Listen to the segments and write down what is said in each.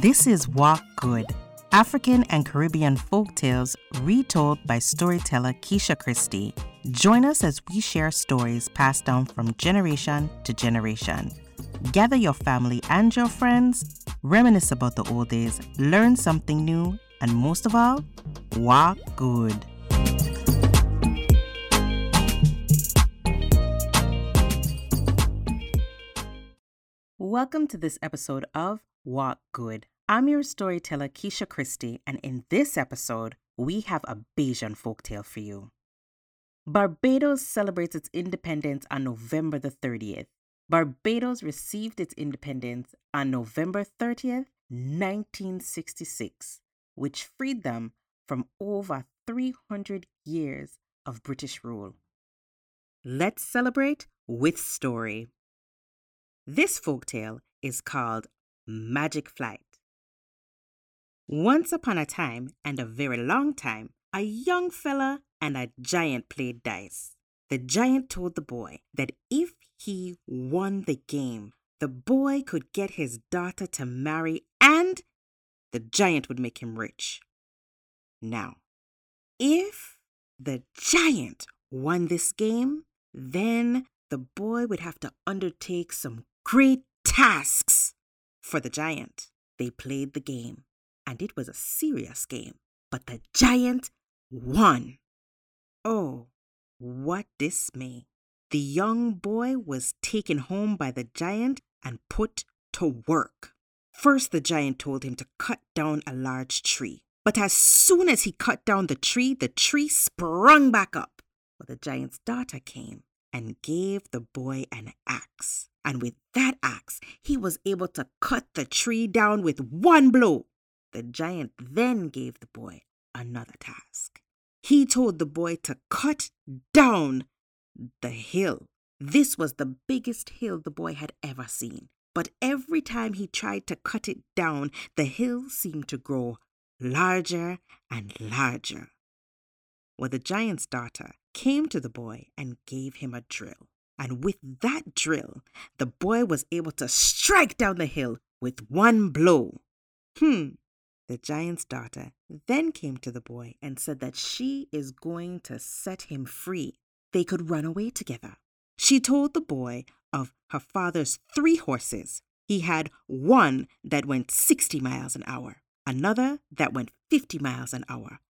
This is Walk Good, African and Caribbean folk tales retold by storyteller Keisha Christie. Join us as we share stories passed down from generation to generation. Gather your family and your friends, reminisce about the old days, learn something new, and most of all, walk good. Welcome to this episode of Walk Good. I'm your storyteller, Keisha Christie, and in this episode, we have a Bajan folktale for you. Barbados celebrates its independence on November the 30th. Barbados received its independence on November 30th, 1966, which freed them from over 300 years of British rule. Let's celebrate with story. This folktale is called Magic Flight. Once upon a time, and a very long time, a young fella and a giant played dice. The giant told the boy that if he won the game, the boy could get his daughter to marry and the giant would make him rich. Now, if the giant won this game, then the boy would have to undertake some great tasks for the giant. They played the game, and it was a serious game, but the giant won. Oh, what dismay! The young boy was taken home by the giant and put to work. First, the giant told him to cut down a large tree. But as soon as he cut down the tree, the tree sprung back up. Well, the giant's daughter came and gave the boy an axe. And with that axe, he was able to cut the tree down with one blow. The giant then gave the boy another task. He told the boy to cut down the hill. This was the biggest hill the boy had ever seen. But every time he tried to cut it down, the hill seemed to grow larger and larger. Well, the giant's daughter came to the boy and gave him a drill. And with that drill, the boy was able to strike down the hill with one blow. Hmm. The giant's daughter then came to the boy and said that she is going to set him free. They could run away together. She told the boy of her father's three horses. He had one that went 60 miles an hour, another that went 50 miles an hour,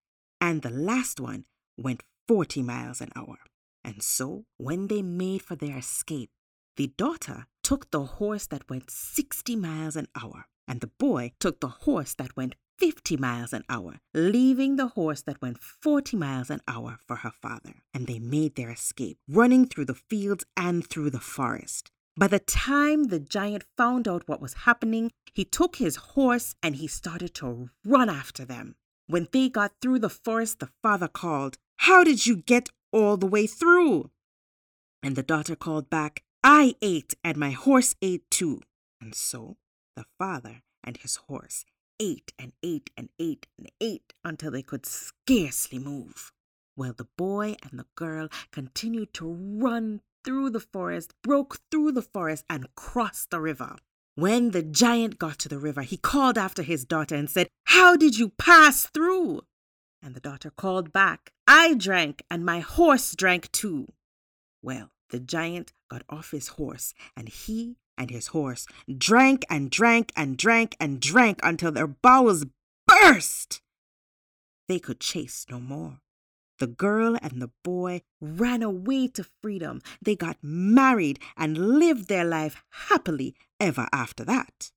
and the last one went 40 miles an hour. And so, when they made for their escape, the daughter took the horse that went 60 miles an hour, and the boy took the horse that went 50 miles an hour, leaving the horse that went 40 miles an hour for her father. And they made their escape, running through the fields and through the forest. By the time the giant found out what was happening, he took his horse and he started to run after them. When they got through the forest, the father called, How did you get all the way through? And the daughter called back, I ate and my horse ate too. And so the father and his horse ate and ate and ate and ate until they could scarcely move. While the boy and the girl continued to run through the forest, broke through the forest, and crossed the river. When the giant got to the river, he called after his daughter and said, How did you pass through? And the daughter called back, I drank, and my horse drank too. Well, the giant got off his horse, and he and his horse drank and drank and drank and drank until their bowels burst. They could chase no more. The girl and the boy ran away to freedom. They got married and lived their life happily ever after that.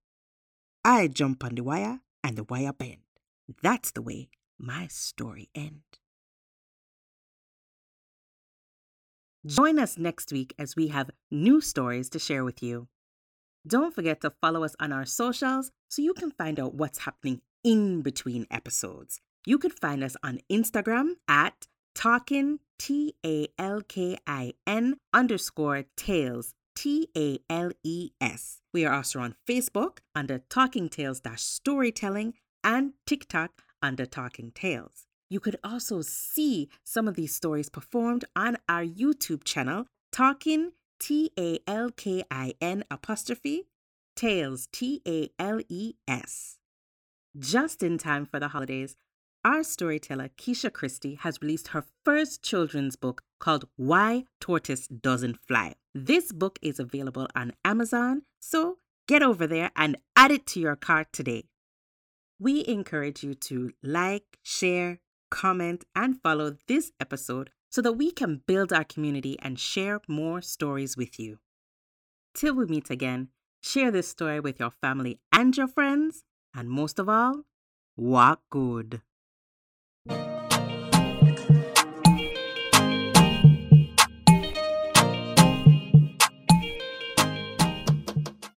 I jump on the wire and the wire bend. That's the way my story end. Join us next week as we have new stories to share with you. Don't forget to follow us on our socials so you can find out what's happening in between episodes. You can find us on Instagram at talking T A L K I N underscore tales T A L E S. We are also on Facebook under Talking Tales Storytelling and TikTok under Talking Tales. You could also see some of these stories performed on our YouTube channel, Talking T A L K I N apostrophe Tales T A L E S. Just in time for the holidays, our storyteller Keisha Christie has released her first children's book called Why Tortoise Doesn't Fly. This book is available on Amazon, so get over there and add it to your cart today. We encourage you to like, share, comment, and follow this episode so that we can build our community and share more stories with you. Till we meet again, share this story with your family and your friends, and most of all, walk good.